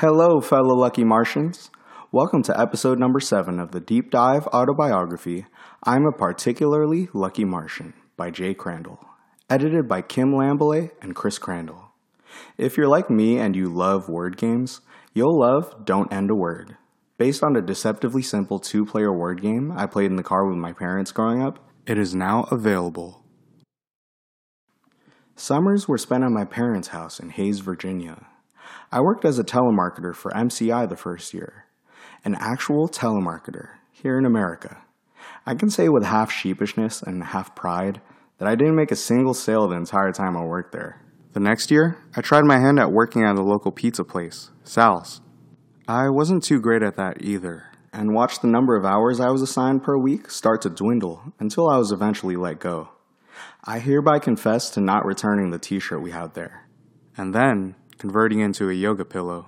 Hello, fellow lucky Martians. Welcome to episode number seven of the Deep Dive Autobiography I'm a Particularly Lucky Martian by Jay Crandall, edited by Kim Lambolet and Chris Crandall. If you're like me and you love word games, you'll love Don't End a Word. Based on a deceptively simple two player word game I played in the car with my parents growing up, it is now available. Summers were spent at my parents' house in Hayes, Virginia. I worked as a telemarketer for MCI the first year, an actual telemarketer here in America. I can say with half sheepishness and half pride that I didn't make a single sale the entire time I worked there. The next year, I tried my hand at working at a local pizza place, Sal's. I wasn't too great at that either, and watched the number of hours I was assigned per week start to dwindle until I was eventually let go. I hereby confess to not returning the t shirt we had there, and then converting into a yoga pillow.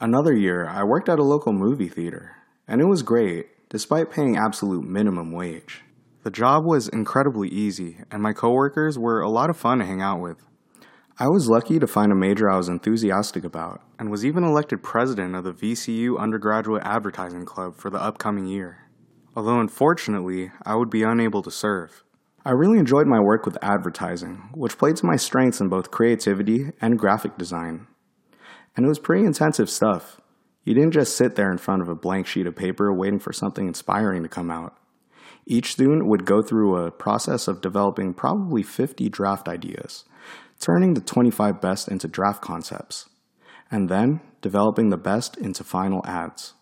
Another year, I worked at a local movie theater, and it was great, despite paying absolute minimum wage. The job was incredibly easy, and my coworkers were a lot of fun to hang out with. I was lucky to find a major I was enthusiastic about, and was even elected president of the VCU Undergraduate Advertising Club for the upcoming year. Although unfortunately, I would be unable to serve. I really enjoyed my work with advertising, which played to my strengths in both creativity and graphic design. And it was pretty intensive stuff. You didn't just sit there in front of a blank sheet of paper waiting for something inspiring to come out. Each student would go through a process of developing probably 50 draft ideas turning the 25 best into draft concepts, and then developing the best into final ads.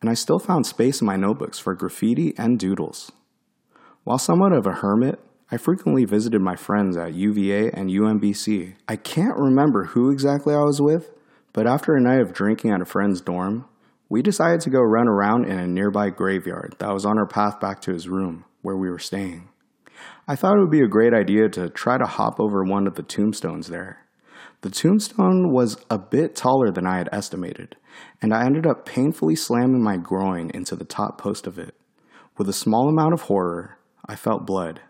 And I still found space in my notebooks for graffiti and doodles. While somewhat of a hermit, I frequently visited my friends at UVA and UMBC. I can't remember who exactly I was with, but after a night of drinking at a friend's dorm, we decided to go run around in a nearby graveyard that was on our path back to his room, where we were staying. I thought it would be a great idea to try to hop over one of the tombstones there. The tombstone was a bit taller than I had estimated, and I ended up painfully slamming my groin into the top post of it. With a small amount of horror, I felt blood.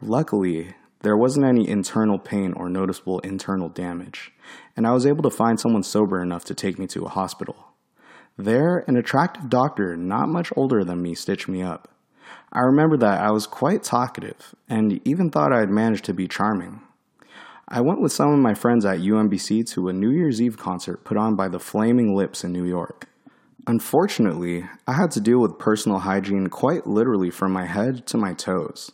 Luckily, there wasn't any internal pain or noticeable internal damage, and I was able to find someone sober enough to take me to a hospital. There, an attractive doctor not much older than me stitched me up. I remember that I was quite talkative and even thought I had managed to be charming. I went with some of my friends at UMBC to a New Year's Eve concert put on by the Flaming Lips in New York. Unfortunately, I had to deal with personal hygiene quite literally from my head to my toes,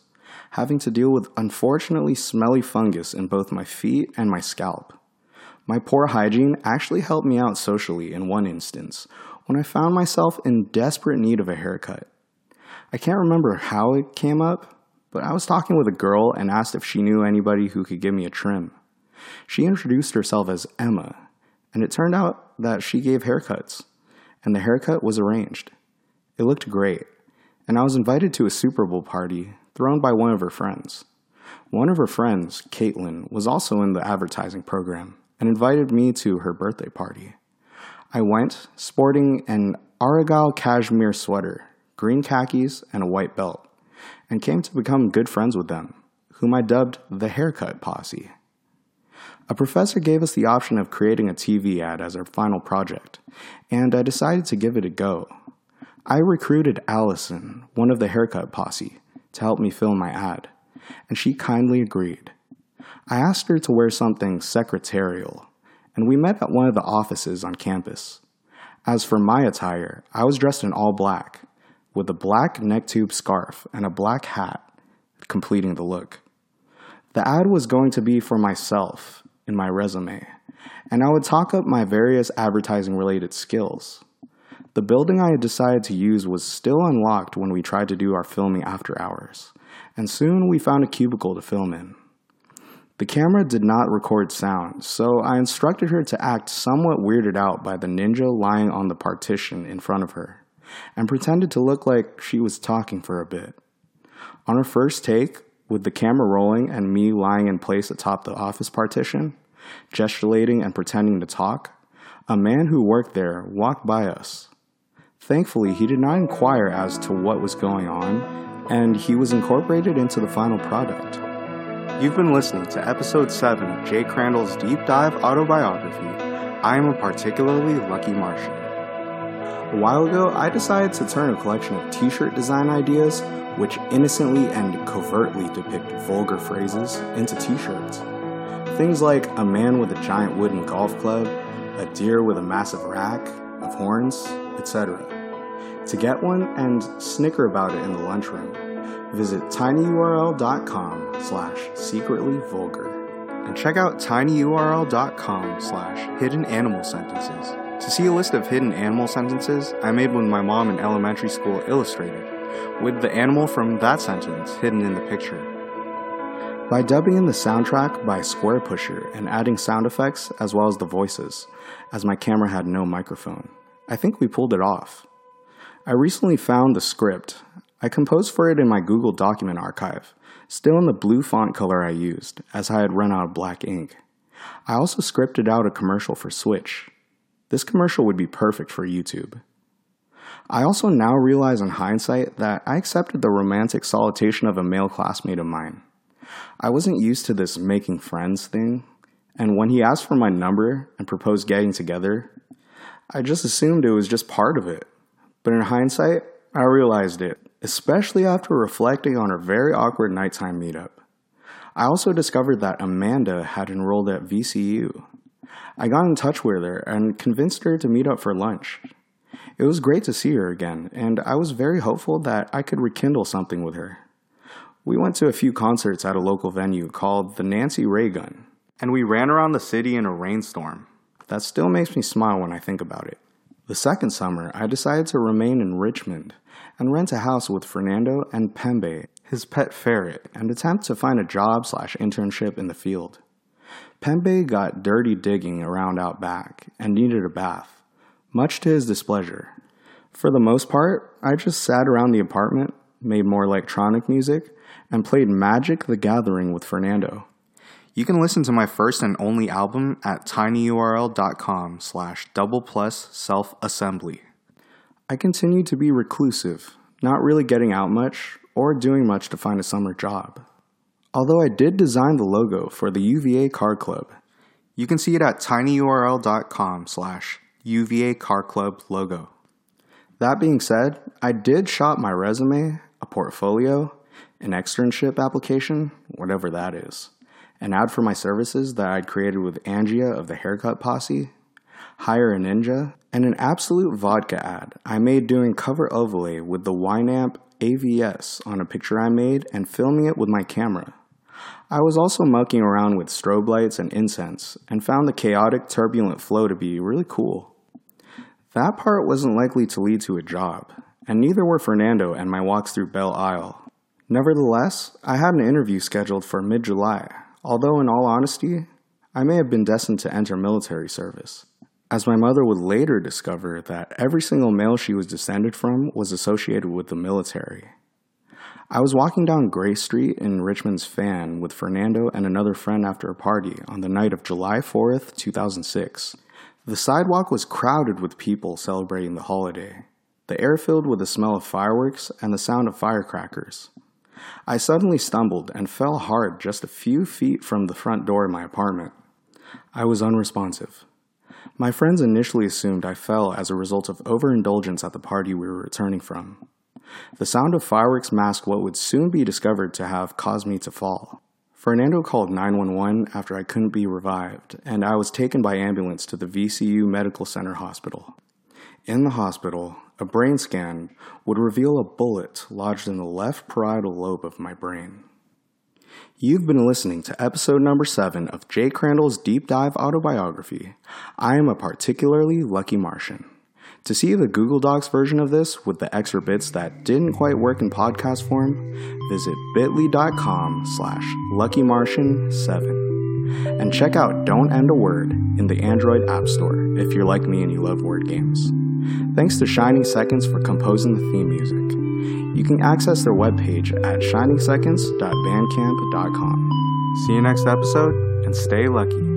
having to deal with unfortunately smelly fungus in both my feet and my scalp. My poor hygiene actually helped me out socially in one instance when I found myself in desperate need of a haircut. I can't remember how it came up, but I was talking with a girl and asked if she knew anybody who could give me a trim. She introduced herself as Emma, and it turned out that she gave haircuts, and the haircut was arranged. It looked great, and I was invited to a Super Bowl party thrown by one of her friends. One of her friends, Caitlin, was also in the advertising program and invited me to her birthday party. I went sporting an Argyle cashmere sweater green khakis, and a white belt, and came to become good friends with them, whom I dubbed the Haircut Posse. A professor gave us the option of creating a TV ad as our final project, and I decided to give it a go. I recruited Allison, one of the Haircut Posse, to help me film my ad, and she kindly agreed. I asked her to wear something secretarial, and we met at one of the offices on campus. As for my attire, I was dressed in all black, with a black neck tube scarf and a black hat, completing the look. The ad was going to be for myself in my resume, and I would talk up my various advertising related skills. The building I had decided to use was still unlocked when we tried to do our filming after hours, and soon we found a cubicle to film in. The camera did not record sound, so I instructed her to act somewhat weirded out by the ninja lying on the partition in front of her and pretended to look like she was talking for a bit. On her first take, with the camera rolling and me lying in place atop the office partition, gesticulating and pretending to talk, a man who worked there walked by us. Thankfully, he did not inquire as to what was going on, and he was incorporated into the final product. You've been listening to episode 7 of Jay Crandall's Deep Dive Autobiography I am a particularly lucky Martian. A while ago, I decided to turn a collection of t shirt design ideas, which innocently and covertly depict vulgar phrases, into t shirts. Things like a man with a giant wooden golf club, a deer with a massive rack of horns, etc. To get one and snicker about it in the lunchroom, visit tinyurl.com slash secretly vulgar and check out tinyurl.com slash hidden animal sentences. To see a list of hidden animal sentences I made when my mom in elementary school illustrated, with the animal from that sentence hidden in the picture. By dubbing in the soundtrack by Squarepusher and adding sound effects as well as the voices, as my camera had no microphone, I think we pulled it off. I recently found the script. I composed for it in my Google document archive, still in the blue font color I used, as I had run out of black ink. I also scripted out a commercial for Switch. This commercial would be perfect for YouTube. I also now realize in hindsight that I accepted the romantic salutation of a male classmate of mine. I wasn't used to this making friends thing, and when he asked for my number and proposed getting together, I just assumed it was just part of it. But in hindsight, I realized it, especially after reflecting on our very awkward nighttime meetup. I also discovered that Amanda had enrolled at VCU. I got in touch with her and convinced her to meet up for lunch. It was great to see her again, and I was very hopeful that I could rekindle something with her. We went to a few concerts at a local venue called the Nancy Reagan, and we ran around the city in a rainstorm. That still makes me smile when I think about it. The second summer, I decided to remain in Richmond and rent a house with Fernando and Pembe, his pet ferret, and attempt to find a job slash internship in the field. Pembe got dirty digging around out back and needed a bath, much to his displeasure. For the most part, I just sat around the apartment, made more electronic music, and played Magic the Gathering with Fernando. You can listen to my first and only album at tinyurl.com slash double plus self-assembly. I continued to be reclusive, not really getting out much or doing much to find a summer job. Although I did design the logo for the UVA Car Club. You can see it at tinyurl.com slash UVA Car Club logo. That being said, I did shop my resume, a portfolio, an externship application, whatever that is an ad for my services that I'd created with Angia of the Haircut Posse, Hire a Ninja, and an Absolut Vodka ad I made doing cover overlay with the Winamp AVS on a picture I made and filming it with my camera. I was also mucking around with strobe lights and incense and found the chaotic, turbulent flow to be really cool. That part wasn't likely to lead to a job, and neither were Fernando and my walks through Belle Isle. Nevertheless, I had an interview scheduled for mid July, although, in all honesty, I may have been destined to enter military service, as my mother would later discover that every single male she was descended from was associated with the military. I was walking down Gray Street in Richmond's Fan with Fernando and another friend after a party on the night of July 4th, 2006. The sidewalk was crowded with people celebrating the holiday, the air filled with the smell of fireworks and the sound of firecrackers. I suddenly stumbled and fell hard just a few feet from the front door of my apartment. I was unresponsive. My friends initially assumed I fell as a result of overindulgence at the party we were returning from. The sound of fireworks masked what would soon be discovered to have caused me to fall. Fernando called 911 after I couldn't be revived, and I was taken by ambulance to the VCU Medical Center Hospital. In the hospital, a brain scan would reveal a bullet lodged in the left parietal lobe of my brain. You've been listening to episode number 7 of Jay Crandall's deep dive autobiography, I Am a Particularly Lucky Martian. To see the Google Docs version of this with the extra bits that didn't quite work in podcast form, visit bit.ly.com slash luckymartian7. And check out Don't End a Word in the Android App Store if you're like me and you love word games. Thanks to Shining Seconds for composing the theme music. You can access their webpage at shiningseconds.bandcamp.com. See you next episode and stay lucky.